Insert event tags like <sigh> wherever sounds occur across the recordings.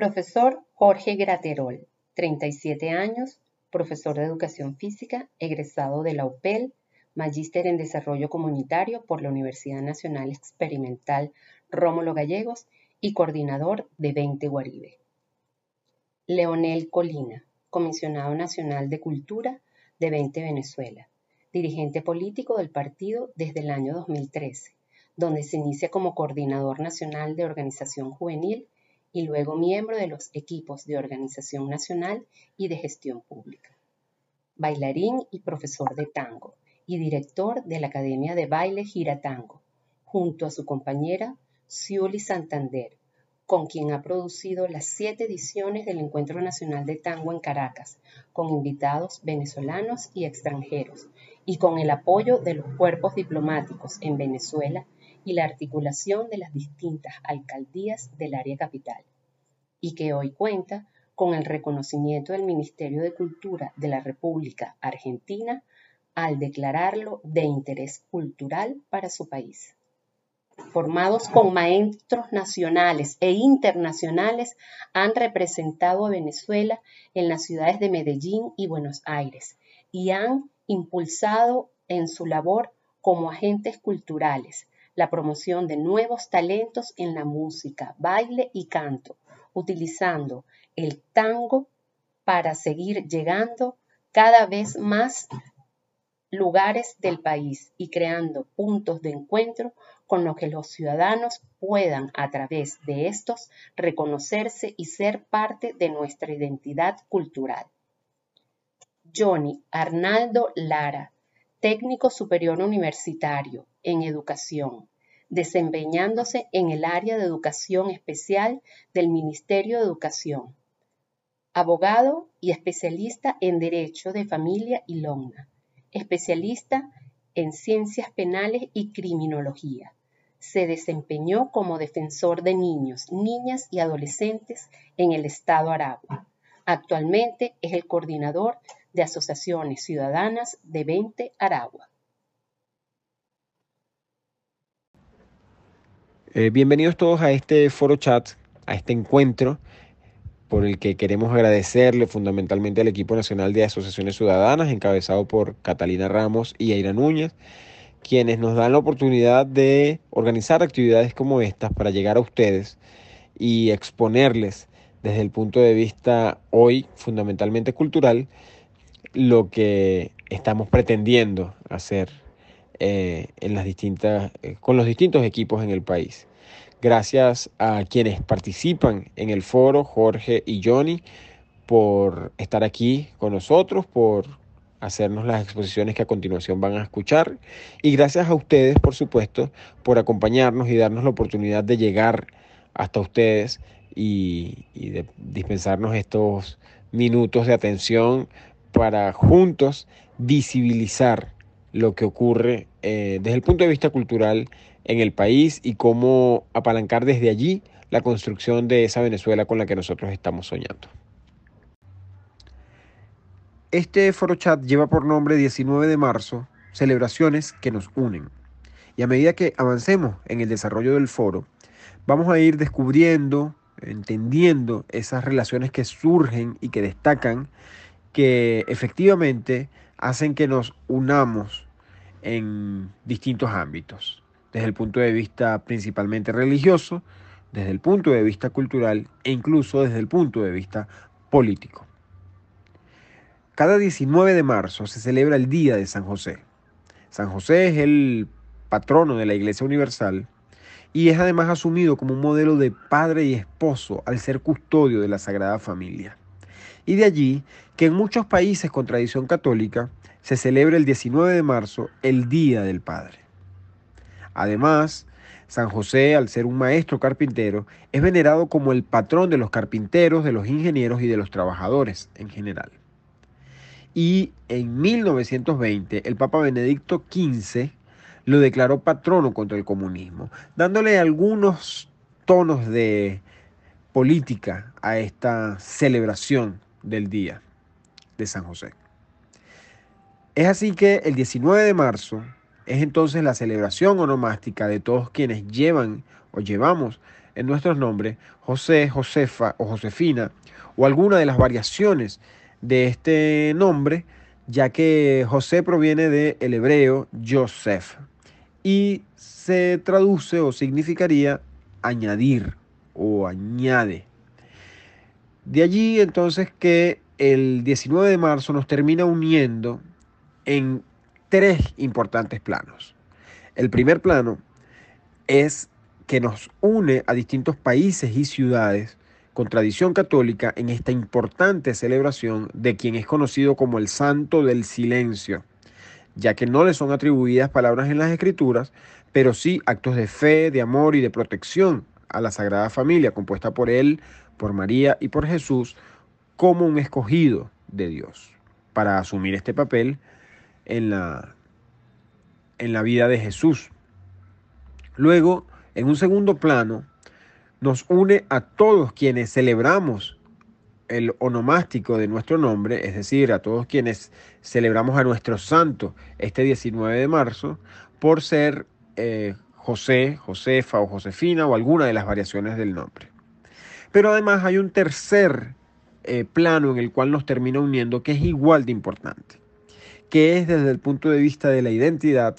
Profesor Jorge Graterol, 37 años, profesor de Educación Física, egresado de la UPEL, magíster en Desarrollo Comunitario por la Universidad Nacional Experimental Rómulo Gallegos y coordinador de 20 Guaribe. Leonel Colina, comisionado nacional de Cultura de 20 Venezuela, dirigente político del partido desde el año 2013, donde se inicia como coordinador nacional de organización juvenil y luego miembro de los equipos de organización nacional y de gestión pública. Bailarín y profesor de tango y director de la Academia de Baile Gira Tango, junto a su compañera Ciuli Santander, con quien ha producido las siete ediciones del Encuentro Nacional de Tango en Caracas, con invitados venezolanos y extranjeros, y con el apoyo de los cuerpos diplomáticos en Venezuela y la articulación de las distintas alcaldías del área capital, y que hoy cuenta con el reconocimiento del Ministerio de Cultura de la República Argentina al declararlo de interés cultural para su país. Formados con maestros nacionales e internacionales, han representado a Venezuela en las ciudades de Medellín y Buenos Aires y han impulsado en su labor como agentes culturales la promoción de nuevos talentos en la música, baile y canto, utilizando el tango para seguir llegando cada vez más lugares del país y creando puntos de encuentro con los que los ciudadanos puedan a través de estos reconocerse y ser parte de nuestra identidad cultural. Johnny Arnaldo Lara, técnico superior universitario en educación, desempeñándose en el área de educación especial del Ministerio de Educación. Abogado y especialista en Derecho de Familia y Longna. Especialista en Ciencias Penales y Criminología. Se desempeñó como defensor de niños, niñas y adolescentes en el Estado Aragua. Actualmente es el coordinador de asociaciones ciudadanas de 20 Aragua. Eh, bienvenidos todos a este foro chat, a este encuentro por el que queremos agradecerle fundamentalmente al equipo nacional de asociaciones ciudadanas, encabezado por Catalina Ramos y Aira Núñez, quienes nos dan la oportunidad de organizar actividades como estas para llegar a ustedes y exponerles desde el punto de vista hoy fundamentalmente cultural lo que estamos pretendiendo hacer eh, en las distintas, eh, con los distintos equipos en el país. Gracias a quienes participan en el foro, Jorge y Johnny, por estar aquí con nosotros, por hacernos las exposiciones que a continuación van a escuchar. Y gracias a ustedes, por supuesto, por acompañarnos y darnos la oportunidad de llegar hasta ustedes y, de dispensarnos estos minutos de atención para juntos visibilizar lo que ocurre eh, desde el punto de vista cultural en el país y cómo apalancar desde allí la construcción de esa Venezuela con la que nosotros estamos soñando. Este foro chat lleva por nombre 19 de marzo, celebraciones que nos unen. Y a medida que avancemos en el desarrollo del foro, vamos a ir descubriendo, entendiendo esas relaciones que surgen y que destacan, que efectivamente hacen que nos unamos en distintos ámbitos, desde el punto de vista principalmente religioso, desde el punto de vista cultural e incluso desde el punto de vista político. Cada 19 de marzo se celebra el Día de San José. San José es el patrono de la Iglesia Universal y es además asumido como un modelo de padre y esposo al ser custodio de la Sagrada Familia. Y de allí que en muchos países con tradición católica se celebra el 19 de marzo el Día del Padre. Además, San José, al ser un maestro carpintero, es venerado como el patrón de los carpinteros, de los ingenieros y de los trabajadores en general. Y en 1920 el Papa Benedicto XV lo declaró patrono contra el comunismo, dándole algunos tonos de política a esta celebración del Día de San José. Es así que el 19 de marzo es entonces la celebración onomástica de todos quienes llevan o llevamos en nuestros nombres José, Josefa o Josefina o alguna de las variaciones de este nombre, ya que José proviene del hebreo Joseph y se traduce o significaría añadir o añade. De allí entonces que el 19 de marzo nos termina uniendo en tres importantes planos. El primer plano es que nos une a distintos países y ciudades con tradición católica en esta importante celebración de quien es conocido como el Santo del Silencio, ya que no le son atribuidas palabras en las escrituras, pero sí actos de fe, de amor y de protección a la Sagrada Familia, compuesta por él, por María y por Jesús, como un escogido de Dios para asumir este papel en la, en la vida de Jesús. Luego, en un segundo plano, nos une a todos quienes celebramos el onomástico de nuestro nombre, es decir, a todos quienes celebramos a nuestro santo este 19 de marzo, por ser eh, José, Josefa o Josefina o alguna de las variaciones del nombre. Pero además hay un tercer eh, plano en el cual nos termina uniendo que es igual de importante, que es desde el punto de vista de la identidad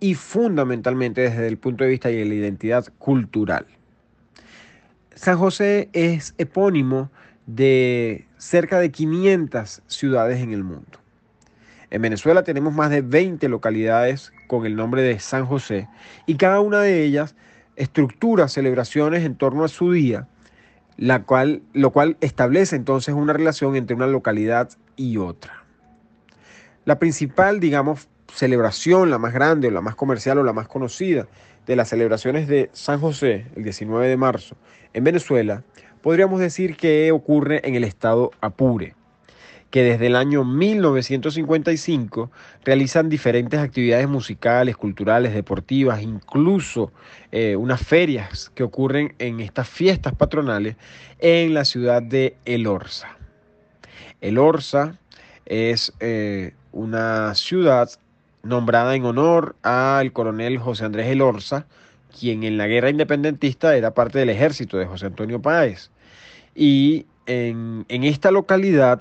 y fundamentalmente desde el punto de vista de la identidad cultural. San José es epónimo de cerca de 500 ciudades en el mundo. En Venezuela tenemos más de 20 localidades con el nombre de San José y cada una de ellas estructura celebraciones en torno a su día, la cual, lo cual establece entonces una relación entre una localidad y otra. La principal, digamos, celebración, la más grande o la más comercial o la más conocida de las celebraciones de San José, el 19 de marzo, en Venezuela, podríamos decir que ocurre en el estado Apure, que desde el año 1955 realizan diferentes actividades musicales, culturales, deportivas, incluso eh, unas ferias que ocurren en estas fiestas patronales en la ciudad de El Orza. El Orza es eh, una ciudad nombrada en honor al coronel José Andrés Elorza, quien en la guerra independentista era parte del ejército de José Antonio Páez. Y en, esta localidad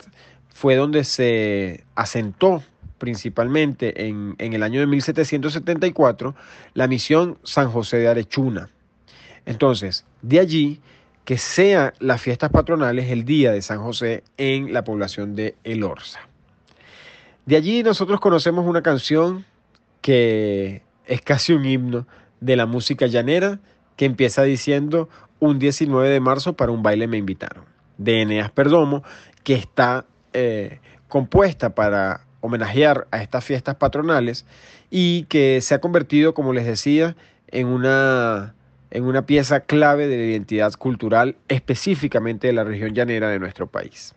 fue donde se asentó principalmente en, en, el año de 1774 la misión San José de Arechuna. Entonces, de allí que sea las fiestas patronales el día de San José en la población de El Orza. De allí nosotros conocemos una canción que es casi un himno de la música llanera que empieza diciendo un 19 de marzo para un baile me invitaron, de Eneas Perdomo, que está eh, compuesta para homenajear a estas fiestas patronales y que se ha convertido, como les decía, en una, en una pieza clave de la identidad cultural específicamente de la región llanera de nuestro país.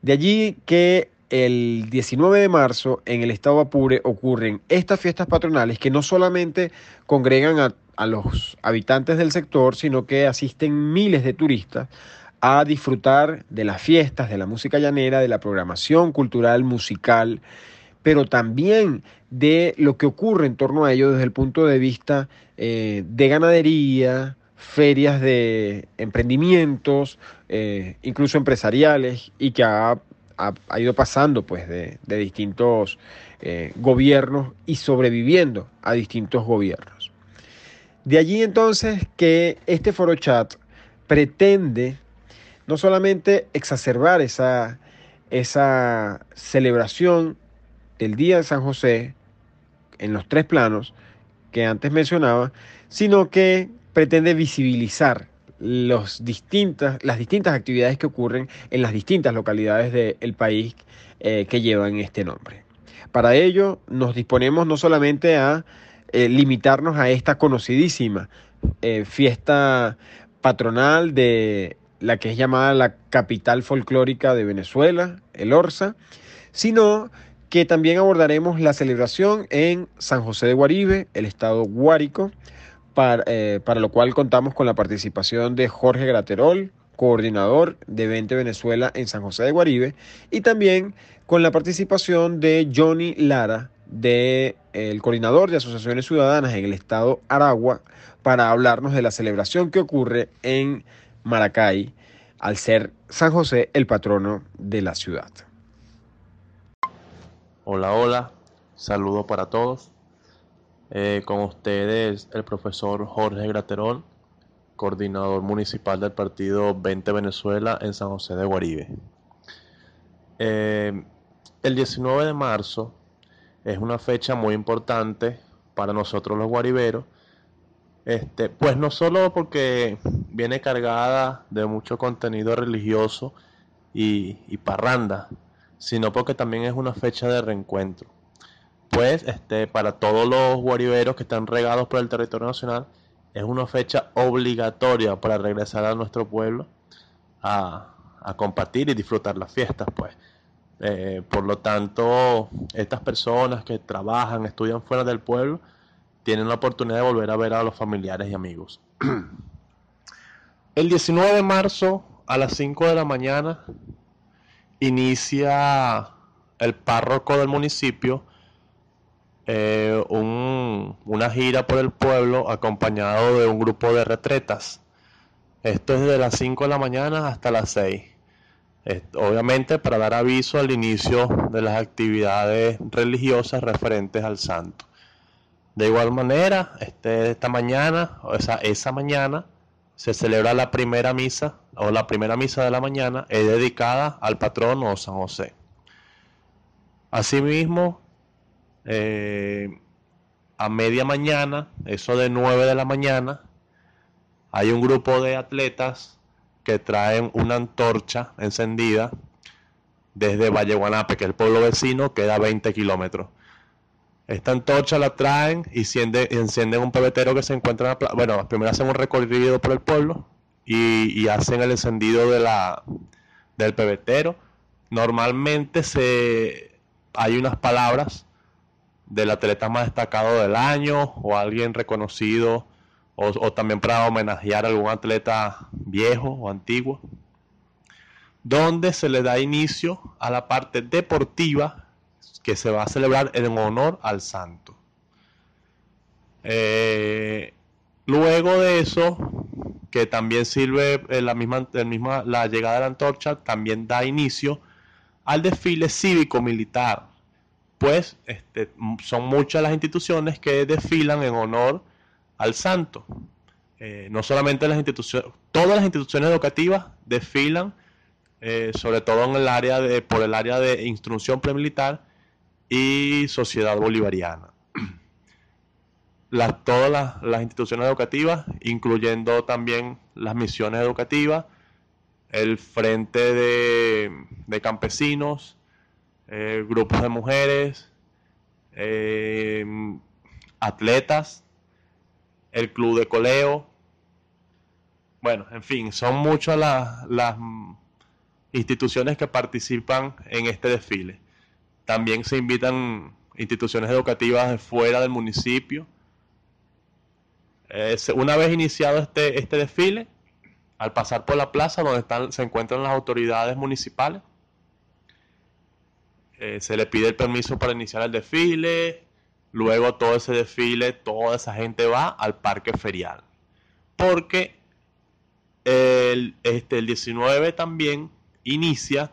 De allí que el 19 de marzo en el estado Apure ocurren estas fiestas patronales que no solamente congregan a, los habitantes del sector, sino que asisten miles de turistas a disfrutar de las fiestas, de la música llanera, de la programación cultural, musical, pero también de lo que ocurre en torno a ello desde el punto de vista eh, de ganadería, ferias de emprendimientos, eh, incluso empresariales, y que ha ha, ido pasando pues de, distintos eh, gobiernos y sobreviviendo a distintos gobiernos. De allí entonces que este foro chat pretende no solamente exacerbar esa, esa celebración del Día de San José en los tres planos que antes mencionaba, sino que pretende visibilizar distintas, las distintas actividades que ocurren en las distintas localidades del país eh, que llevan este nombre. Para ello nos disponemos no solamente a eh, limitarnos a esta conocidísima eh, fiesta patronal de la que es llamada la capital folclórica de Venezuela, el Orsa, sino que también abordaremos la celebración en San José de Guaribe, el estado Guárico, para, eh, para, lo cual contamos con la participación de Jorge Graterol, coordinador de 20 Venezuela en San José de Guaribe, y también con la participación de Johnny Lara, de, el coordinador de asociaciones ciudadanas en el estado Aragua, para hablarnos de la celebración que ocurre en Maracay, al ser San José el patrono de la ciudad. Hola, hola, saludo para todos. Eh, con ustedes el profesor Jorge Graterol, coordinador municipal del partido 20 Venezuela en San José de Guaribe. Eh, el 19 de marzo es una fecha muy importante para nosotros los guariberos, este, pues no solo porque viene cargada de mucho contenido religioso y, y parranda, sino porque también es una fecha de reencuentro pues este, para todos los guariberos que están regados por el territorio nacional, es una fecha obligatoria para regresar a nuestro pueblo a, compartir y disfrutar las fiestas, pues. Eh, por lo tanto, estas personas que trabajan, estudian fuera del pueblo, tienen la oportunidad de volver a ver a los familiares y amigos. El 19 de marzo a las 5 de la mañana inicia el párroco del municipio eh, una gira por el pueblo acompañado de un grupo de retretas. Esto es de las 5 de la mañana hasta las 6. obviamente para dar aviso al inicio de las actividades religiosas referentes al santo. De igual manera, este, esta mañana, o esa, esa mañana, se celebra la primera misa, o la primera misa de la mañana, es dedicada al patrono San José. Asimismo, eh, a media mañana, eso de 9 de la mañana, hay un grupo de atletas que traen una antorcha encendida desde Valle Guanape, que es el pueblo vecino, queda a 20 kilómetros. Esta antorcha la traen y encienden un pebetero que se encuentra en la Bueno, primero hacen un recorrido por el pueblo y, hacen el encendido de la, del pebetero. Normalmente se, hay unas palabras del atleta más destacado del año o alguien reconocido o, también para homenajear a algún atleta viejo o antiguo, donde se le da inicio a la parte deportiva que se va a celebrar en honor al santo. Eh, luego de eso, que también sirve la misma, misma, la llegada de la antorcha, también da inicio al desfile cívico-militar pues este, son muchas las instituciones que desfilan en honor al santo. Eh, no solamente las instituciones, todas las instituciones educativas desfilan, eh, sobre todo en el área de, por el área de instrucción premilitar y sociedad bolivariana. <clears throat> Las, todas las, instituciones educativas, incluyendo también las misiones educativas, el frente de campesinos, eh, grupos de mujeres, eh, atletas, el club de coleo. Bueno, en fin, son muchas las, instituciones que participan en este desfile. También se invitan instituciones educativas de fuera del municipio. una vez iniciado este, este desfile, al pasar por la plaza donde están, se encuentran las autoridades municipales, eh, se le pide el permiso para iniciar el desfile, luego todo ese desfile, toda esa gente va al parque ferial. Porque el, este, el 19 también inicia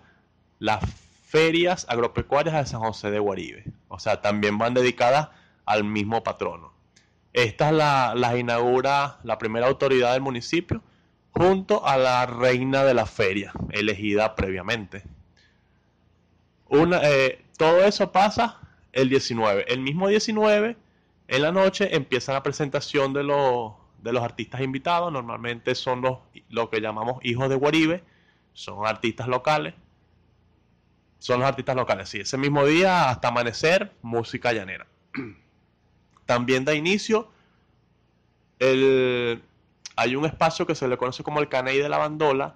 las ferias agropecuarias de San José de Guaribe. O sea, también van dedicadas al mismo patrono. Esta la, las inaugura la primera autoridad del municipio junto a la reina de la feria, elegida previamente. Una, eh, todo eso pasa el 19. El mismo 19, en la noche, empieza la presentación de los, de los artistas invitados. Normalmente son los lo que llamamos hijos de Guaribe. Son artistas locales. Son los artistas locales, sí. Ese mismo día, hasta amanecer, música llanera. <clears throat> También da inicio el, hay un espacio que se le conoce como el Caney de la Bandola,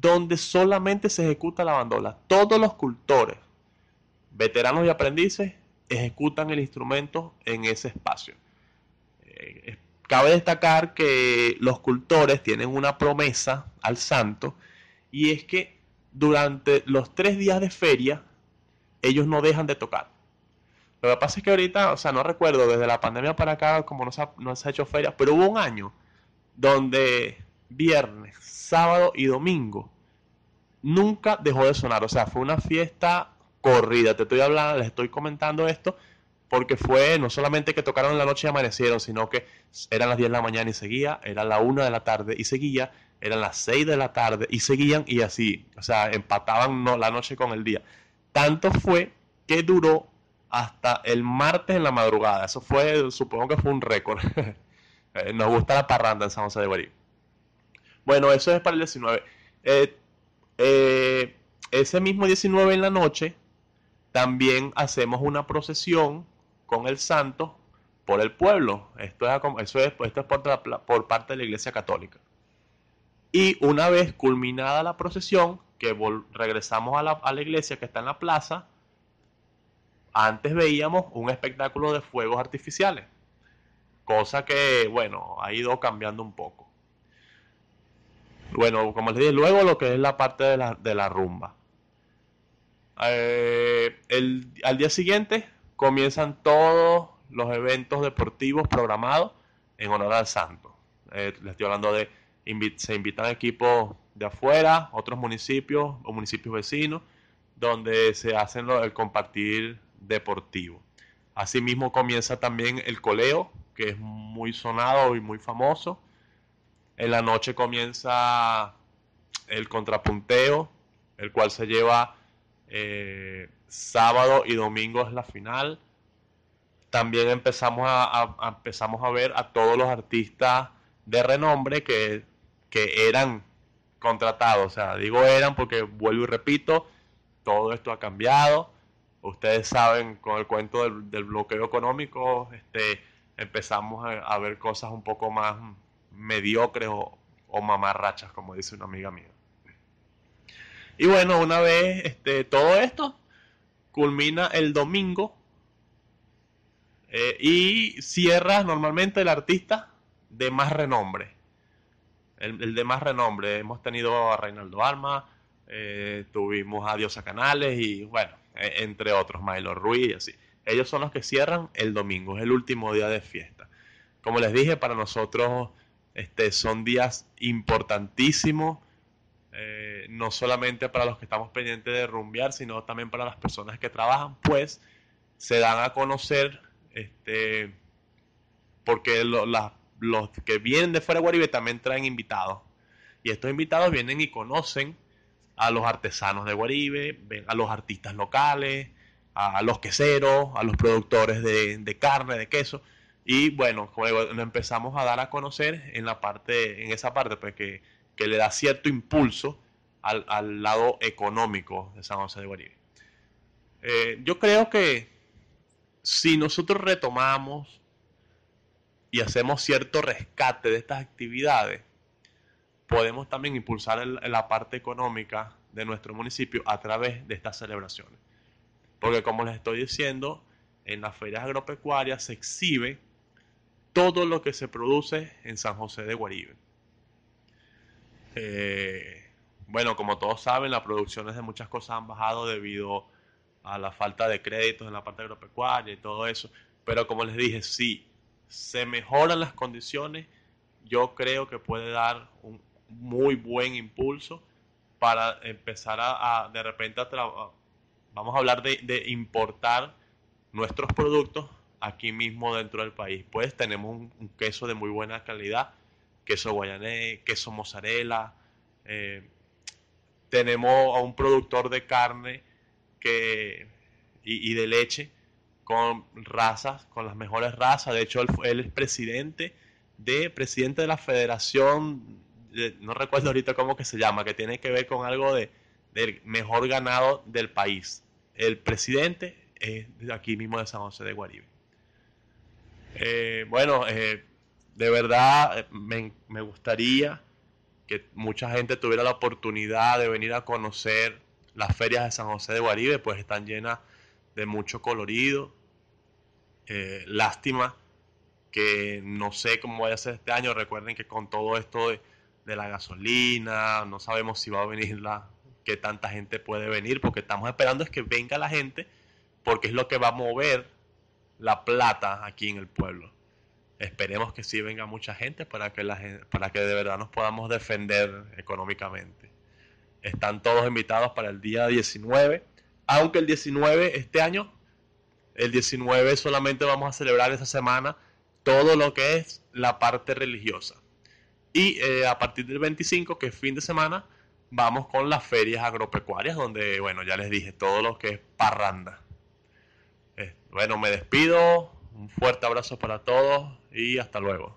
donde solamente se ejecuta la bandola. Todos los cultores, veteranos y aprendices, ejecutan el instrumento en ese espacio. Eh, cabe destacar que los cultores tienen una promesa al santo y es que durante los tres días de feria ellos no dejan de tocar. Lo que pasa es que ahorita, o sea, no recuerdo desde la pandemia para acá como no se ha, no se ha hecho feria, pero hubo un año donde viernes, sábado y domingo nunca dejó de sonar. O sea, fue una fiesta corrida. Te estoy hablando, les estoy comentando esto porque fue no solamente que tocaron en la noche y amanecieron, sino que eran las 10 de la mañana y seguía, eran la 1 de la tarde y seguía, eran las 6 de la tarde y seguían y así, o sea, empataban no, la noche con el día. Tanto fue que duró hasta el martes en la madrugada. Eso fue, supongo que fue un récord. <laughs> Eh, nos gusta la parranda en San José de Guarí. Bueno, eso es para el 19. Eh, eh, ese mismo 19 en la noche, también hacemos una procesión con el santo por el pueblo. Esto es, eso es, esto es por, parte de la Iglesia Católica. Y una vez culminada la procesión, que regresamos a la, a la iglesia que está en la plaza, antes veíamos un espectáculo de fuegos artificiales, cosa que, bueno, ha ido cambiando un poco. Bueno, como les dije, luego lo que es la parte de la, de la rumba. Eh, al día siguiente comienzan todos los eventos deportivos programados en honor al santo. Eh, les estoy hablando de, se invitan equipos de afuera, otros municipios o municipios vecinos, donde se hacen el compartir deportivo. Asimismo comienza también el coleo, que es muy sonado y muy famoso. En la noche comienza el contrapunteo, el cual se lleva eh, sábado y domingo es la final. También empezamos a, empezamos a ver a todos los artistas de renombre que, que eran contratados. O sea, digo eran porque vuelvo y repito, todo esto ha cambiado. Ustedes saben, con el cuento del, bloqueo económico, este, empezamos a ver cosas un poco más mediocres o, mamarrachas, como dice una amiga mía. Y bueno, una vez este, todo esto culmina el domingo eh, y cierra normalmente el artista de más renombre. El, de más renombre. Hemos tenido a Reinaldo Alma, eh, tuvimos a Diosa Canales y bueno, e, entre otros, Milo Ruiz y así. Ellos son los que cierran el domingo, es el último día de fiesta. Como les dije, para nosotros este, son días importantísimos, eh, no solamente para los que estamos pendientes de rumbear, sino también para las personas que trabajan, pues se dan a conocer, este, porque los que vienen de fuera de Guaribe también traen invitados. Y estos invitados vienen y conocen a los artesanos de Guaribe, a los artistas locales, a, los queseros, a los productores de, de carne, de queso. Y bueno, como lo empezamos a dar a conocer en la parte, en esa parte, pues que, le da cierto impulso al, lado económico de San José de Guaribe. Eh, yo creo que si nosotros retomamos y hacemos cierto rescate de estas actividades, podemos también impulsar la parte económica de nuestro municipio a través de estas celebraciones. Porque como les estoy diciendo, en las ferias agropecuarias se exhibe todo lo que se produce en San José de Guaribe. Eh, bueno, como todos saben, las producciones de muchas cosas han bajado debido a la falta de créditos en la parte agropecuaria y todo eso. Pero como les dije, si se mejoran las condiciones, yo creo que puede dar un muy buen impulso para empezar a, de repente, a vamos a hablar de importar nuestros productos aquí mismo dentro del país. Pues tenemos un, queso de muy buena calidad, queso guayanés, queso mozzarella. Eh, tenemos a un productor de carne que, y, de leche con razas, con las mejores razas. De hecho, él, es presidente de, presidente de la Federación, no recuerdo ahorita cómo que se llama, que tiene que ver con algo de, del mejor ganado del país. El presidente es de aquí mismo de San José de Guaribe. Eh, bueno, eh, de verdad eh, me, gustaría que mucha gente tuviera la oportunidad de venir a conocer las ferias de San José de Guaribe, pues están llenas de mucho colorido. lástima que no sé cómo vaya a ser este año. Recuerden que con todo esto de, de la gasolina, no sabemos si va a venir la, que tanta gente puede venir, porque estamos esperando es que venga la gente, porque es lo que va a mover la plata aquí en el pueblo. Esperemos que sí venga mucha gente para que, para que de verdad nos podamos defender económicamente. Están todos invitados para el día 19, aunque el 19 este año, el 19 solamente vamos a celebrar esa semana todo lo que es la parte religiosa. Y eh, a partir del 25, que es fin de semana, vamos con las ferias agropecuarias, donde, bueno, ya les dije, todo lo que es parranda. Bueno, me despido, un fuerte abrazo para todos y hasta luego.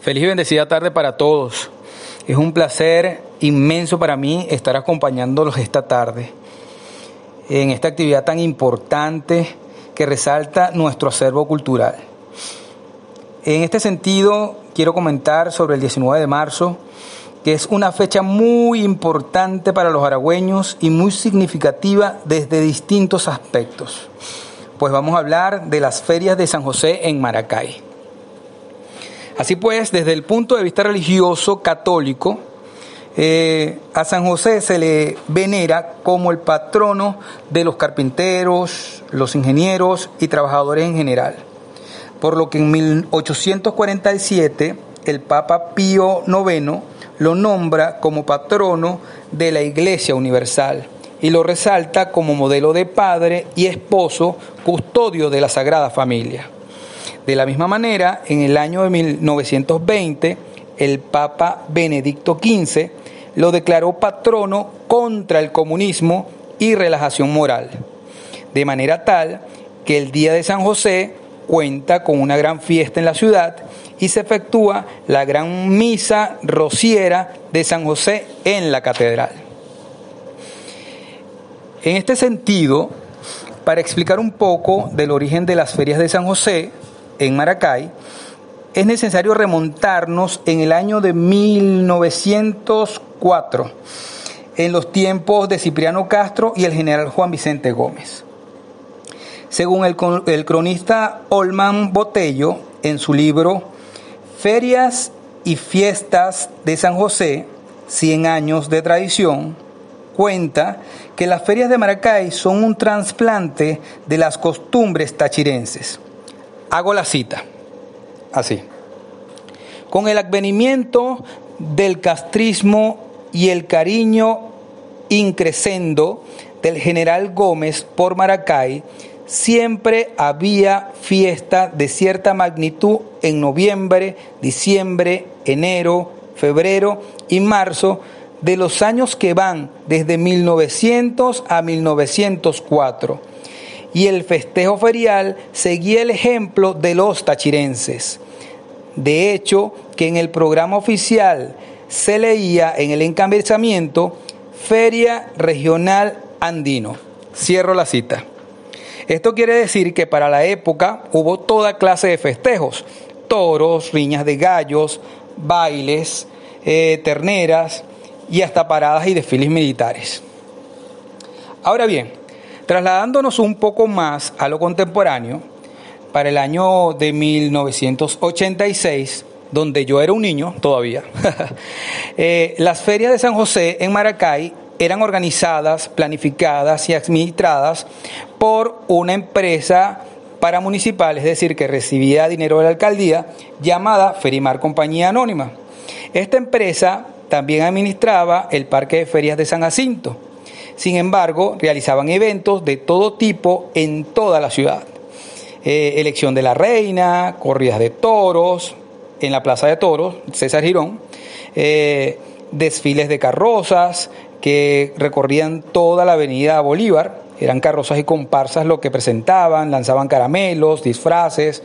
Feliz y bendecida tarde para todos. Es un placer inmenso para mí estar acompañándolos esta tarde en esta actividad tan importante que resalta nuestro acervo cultural. En este sentido, quiero comentar sobre el 19 de marzo, que es una fecha muy importante para los aragüeños y muy significativa desde distintos aspectos. Pues vamos a hablar de las ferias de San José en Maracay. Así pues, desde el punto de vista religioso católico, eh, a San José se le venera como el patrono de los carpinteros, los ingenieros y trabajadores en general por lo que en 1847 el Papa Pío IX lo nombra como patrono de la Iglesia Universal y lo resalta como modelo de padre y esposo custodio de la Sagrada Familia. De la misma manera, en el año de 1920, el Papa Benedicto XV lo declaró patrono contra el comunismo y relajación moral, de manera tal que el Día de San José cuenta con una gran fiesta en la ciudad y se efectúa la gran misa rociera de San José en la catedral. En este sentido, para explicar un poco del origen de las ferias de San José en Maracay, es necesario remontarnos en el año de 1904, en los tiempos de Cipriano Castro y el general Juan Vicente Gómez. Según el, cronista Olman Botello, en su libro Ferias y Fiestas de San José, 100 años de tradición, cuenta que las ferias de Maracay son un trasplante de las costumbres tachirenses. Hago la cita, así. Con el advenimiento del castrismo y el cariño increscendo del general Gómez por Maracay, siempre había fiesta de cierta magnitud en noviembre, diciembre, enero, febrero y marzo de los años que van desde 1900 a 1904. Y el festejo ferial seguía el ejemplo de los tachirenses. De hecho, que en el programa oficial se leía en el encabezamiento Feria Regional Andino. Cierro la cita. Esto quiere decir que para la época hubo toda clase de festejos, toros, riñas de gallos, bailes, eh, terneras y hasta paradas y desfiles militares. Ahora bien, trasladándonos un poco más a lo contemporáneo, para el año de 1986, donde yo era un niño todavía, <laughs> eh, las ferias de San José en Maracay eran organizadas, planificadas y administradas por una empresa paramunicipal, es decir, que recibía dinero de la alcaldía, llamada Ferimar Compañía Anónima. Esta empresa también administraba el Parque de Ferias de San Jacinto. Sin embargo, realizaban eventos de todo tipo en toda la ciudad. Eh, elección de la reina, corridas de toros, en la Plaza de Toros, César Girón, eh, desfiles de carrozas, que recorrían toda la avenida Bolívar. Eran carrozas y comparsas lo que presentaban, lanzaban caramelos, disfraces,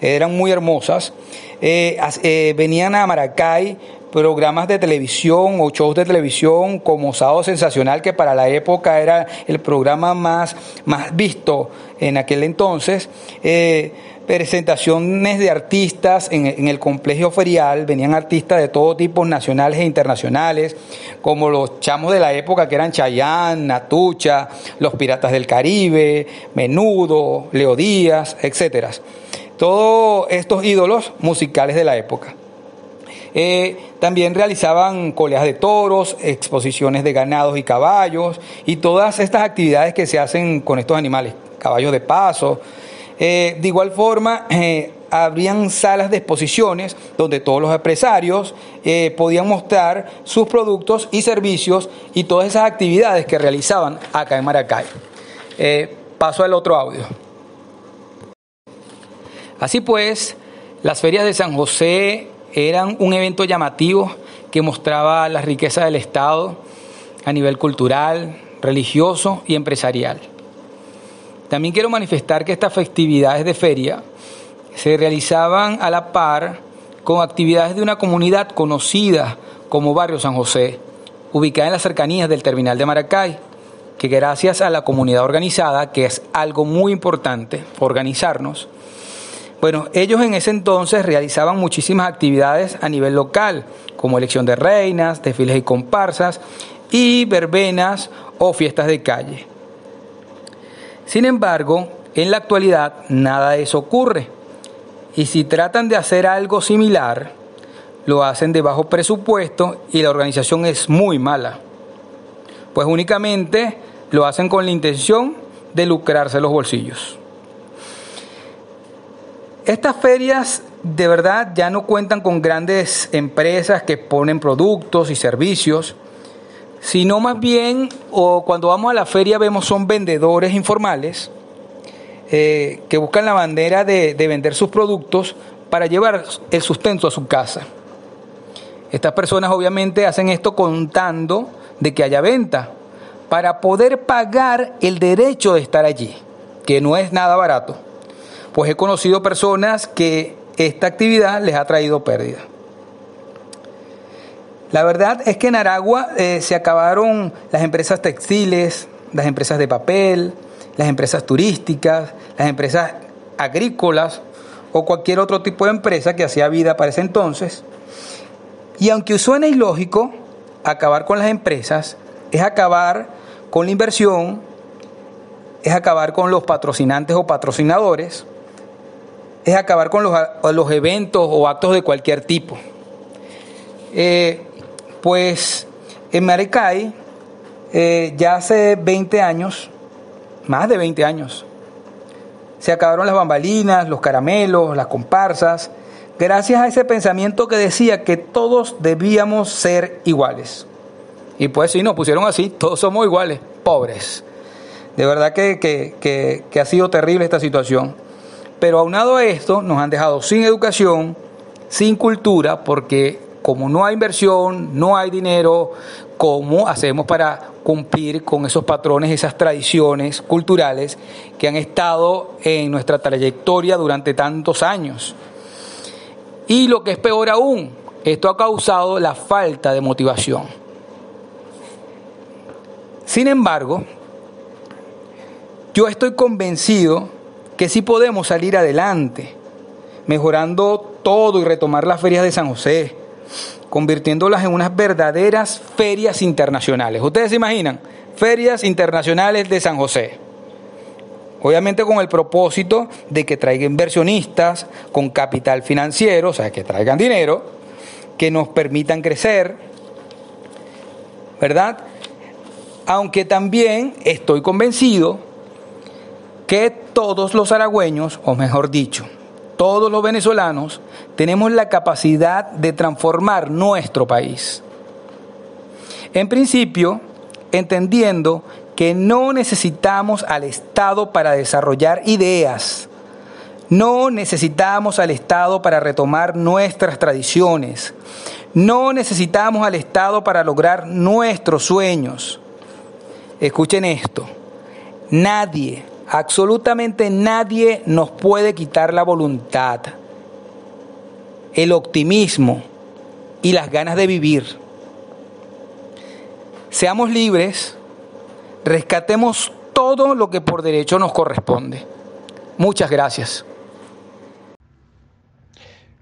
eran muy hermosas. Eh, eh, venían a Maracay programas de televisión o shows de televisión como Sábado Sensacional, que para la época era el programa más, más visto en aquel entonces. Eh, presentaciones de artistas en, el complejo ferial, venían artistas de todo tipo, nacionales e internacionales, como los chamos de la época que eran Chayán, Natucha, los Piratas del Caribe, Menudo, Leo Díaz, etc. Todos estos ídolos musicales de la época. Eh, también realizaban coleas de toros, exposiciones de ganados y caballos y todas estas actividades que se hacen con estos animales, caballos de paso, eh, de igual forma, eh, habrían salas de exposiciones donde todos los empresarios eh, podían mostrar sus productos y servicios y todas esas actividades que realizaban acá en Maracay. paso al otro audio. Así pues, las ferias de San José eran un evento llamativo que mostraba la riqueza del Estado a nivel cultural, religioso y empresarial. También quiero manifestar que estas festividades de feria se realizaban a la par con actividades de una comunidad conocida como Barrio San José, ubicada en las cercanías del terminal de Maracay, que gracias a la comunidad organizada, que es algo muy importante, organizarnos, bueno, ellos en ese entonces realizaban muchísimas actividades a nivel local, como elección de reinas, desfiles y comparsas, y verbenas o fiestas de calle. Sin embargo, en la actualidad nada de eso ocurre. Y si tratan de hacer algo similar, lo hacen de bajo presupuesto y la organización es muy mala. Pues únicamente lo hacen con la intención de lucrarse los bolsillos. Estas ferias de verdad ya no cuentan con grandes empresas que ponen productos y servicios, sino más bien, o cuando vamos a la feria vemos son vendedores informales eh, que buscan la bandera de, de vender sus productos para llevar el sustento a su casa. Estas personas obviamente hacen esto contando de que haya venta para poder pagar el derecho de estar allí, que no es nada barato. Pues he conocido personas que esta actividad les ha traído pérdida. La verdad es que en Aragua eh, se acabaron las empresas textiles, las empresas de papel, las empresas turísticas, las empresas agrícolas o cualquier otro tipo de empresa que hacía vida para ese entonces. Y aunque suene ilógico, acabar con las empresas es acabar con la inversión, es acabar con los patrocinantes o patrocinadores, es acabar con los, eventos o actos de cualquier tipo. Eh, pues en Maracay, eh, ya hace 20 años, más de 20 años, se acabaron las bambalinas, los caramelos, las comparsas, gracias a ese pensamiento que decía que todos debíamos ser iguales. Y pues sí, nos pusieron así, todos somos iguales, pobres. De verdad que, que ha sido terrible esta situación. Pero aunado a esto, nos han dejado sin educación, sin cultura, porque como no hay inversión, no hay dinero, ¿cómo hacemos para cumplir con esos patrones, esas tradiciones culturales que han estado en nuestra trayectoria durante tantos años? Y lo que es peor aún, esto ha causado la falta de motivación. Sin embargo, yo estoy convencido que sí podemos salir adelante, mejorando todo y retomar las ferias de San José, convirtiéndolas en unas verdaderas ferias internacionales. ¿Ustedes se imaginan? Ferias internacionales de San José. Obviamente con el propósito de que traigan inversionistas con capital financiero, o sea, que traigan dinero, que nos permitan crecer, ¿verdad? Aunque también estoy convencido que todos los aragüeños, o mejor dicho, todos los venezolanos tenemos la capacidad de transformar nuestro país. En principio, entendiendo que no necesitamos al Estado para desarrollar ideas, no necesitamos al Estado para retomar nuestras tradiciones, no necesitamos al Estado para lograr nuestros sueños. Escuchen esto, nadie, Absolutamente nadie nos puede quitar la voluntad, el optimismo y las ganas de vivir. Seamos libres, rescatemos todo lo que por derecho nos corresponde. Muchas gracias.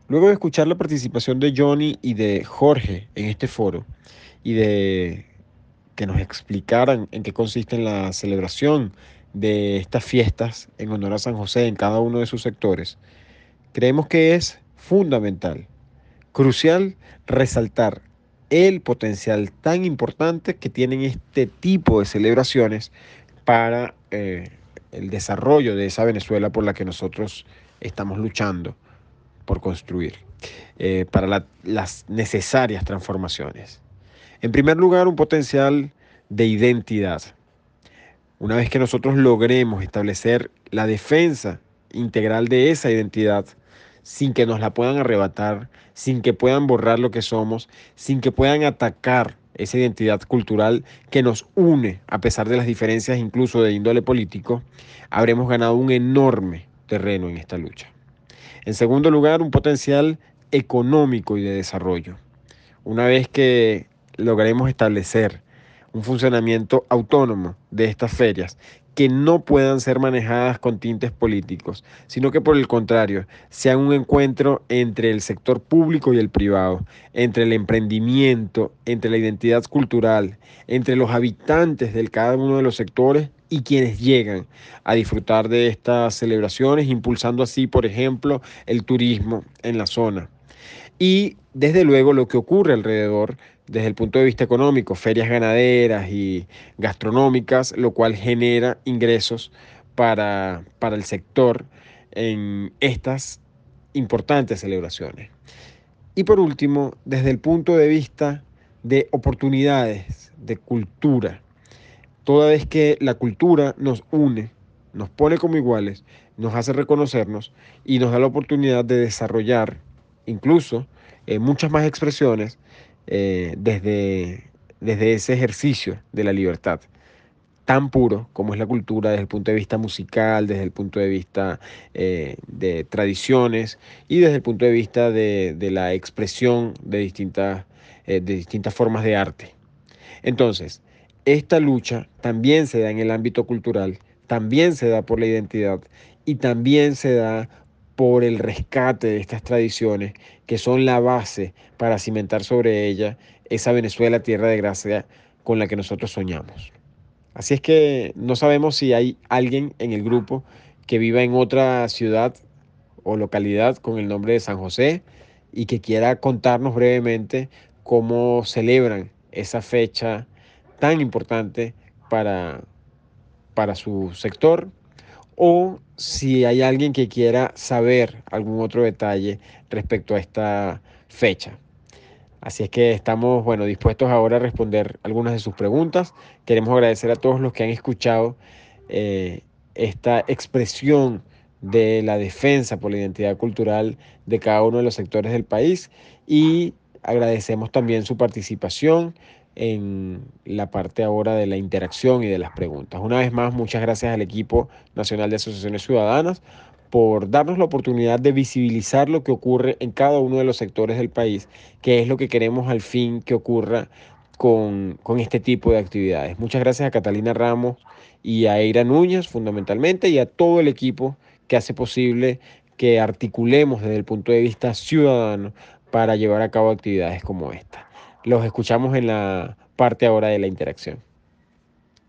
Luego de escuchar la participación de Johnny y de Jorge en este foro y de que nos explicaran en qué consiste la celebración de estas fiestas en honor a San José en cada uno de sus sectores, creemos que es fundamental, crucial resaltar el potencial tan importante que tienen este tipo de celebraciones para eh, el desarrollo de esa Venezuela por la que nosotros estamos luchando por construir, eh, para las necesarias transformaciones. En primer lugar, un potencial de identidad. Una vez que nosotros logremos establecer la defensa integral de esa identidad, sin que nos la puedan arrebatar, sin que puedan borrar lo que somos, sin que puedan atacar esa identidad cultural que nos une a pesar de las diferencias incluso de índole político, habremos ganado un enorme terreno en esta lucha. En segundo lugar, un potencial económico y de desarrollo. Una vez que logremos establecer un funcionamiento autónomo de estas ferias que no puedan ser manejadas con tintes políticos, sino que por el contrario, sean un encuentro entre el sector público y el privado, entre el emprendimiento, entre la identidad cultural, entre los habitantes de cada uno de los sectores y quienes llegan a disfrutar de estas celebraciones, impulsando así, por ejemplo, el turismo en la zona. Y desde luego lo que ocurre alrededor desde el punto de vista económico, ferias ganaderas y gastronómicas, lo cual genera ingresos para, para el sector en estas importantes celebraciones. Y por último, desde el punto de vista de oportunidades, de cultura, toda vez que la cultura nos une, nos pone como iguales, nos hace reconocernos y nos da la oportunidad de desarrollar incluso eh, muchas más expresiones eh, desde, desde ese ejercicio de la libertad tan puro como es la cultura desde el punto de vista musical, desde el punto de vista eh, de tradiciones y desde el punto de vista de, la expresión de distintas, de distintas formas de arte. Entonces, esta lucha también se da en el ámbito cultural, también se da por la identidad y también se da por el rescate de estas tradiciones que son la base para cimentar sobre ella esa Venezuela tierra de gracia con la que nosotros soñamos. Así es que no sabemos si hay alguien en el grupo que viva en otra ciudad o localidad con el nombre de San José y que quiera contarnos brevemente cómo celebran esa fecha tan importante para, para su sector o si hay alguien que quiera saber algún otro detalle respecto a esta fecha. Así es que estamos, bueno, dispuestos ahora a responder algunas de sus preguntas. Queremos agradecer a todos los que han escuchado eh, esta expresión de la defensa por la identidad cultural de cada uno de los sectores del país y agradecemos también su participación en la parte ahora de la interacción y de las preguntas. Una vez más, muchas gracias al equipo nacional de asociaciones ciudadanas por darnos la oportunidad de visibilizar lo que ocurre en cada uno de los sectores del país, que es lo que queremos al fin que ocurra con, con este tipo de actividades. Muchas gracias a Catalina Ramos y a Eira Núñez fundamentalmente y a todo el equipo que hace posible que articulemos desde el punto de vista ciudadano para llevar a cabo actividades como esta. Los escuchamos en la parte ahora de la interacción.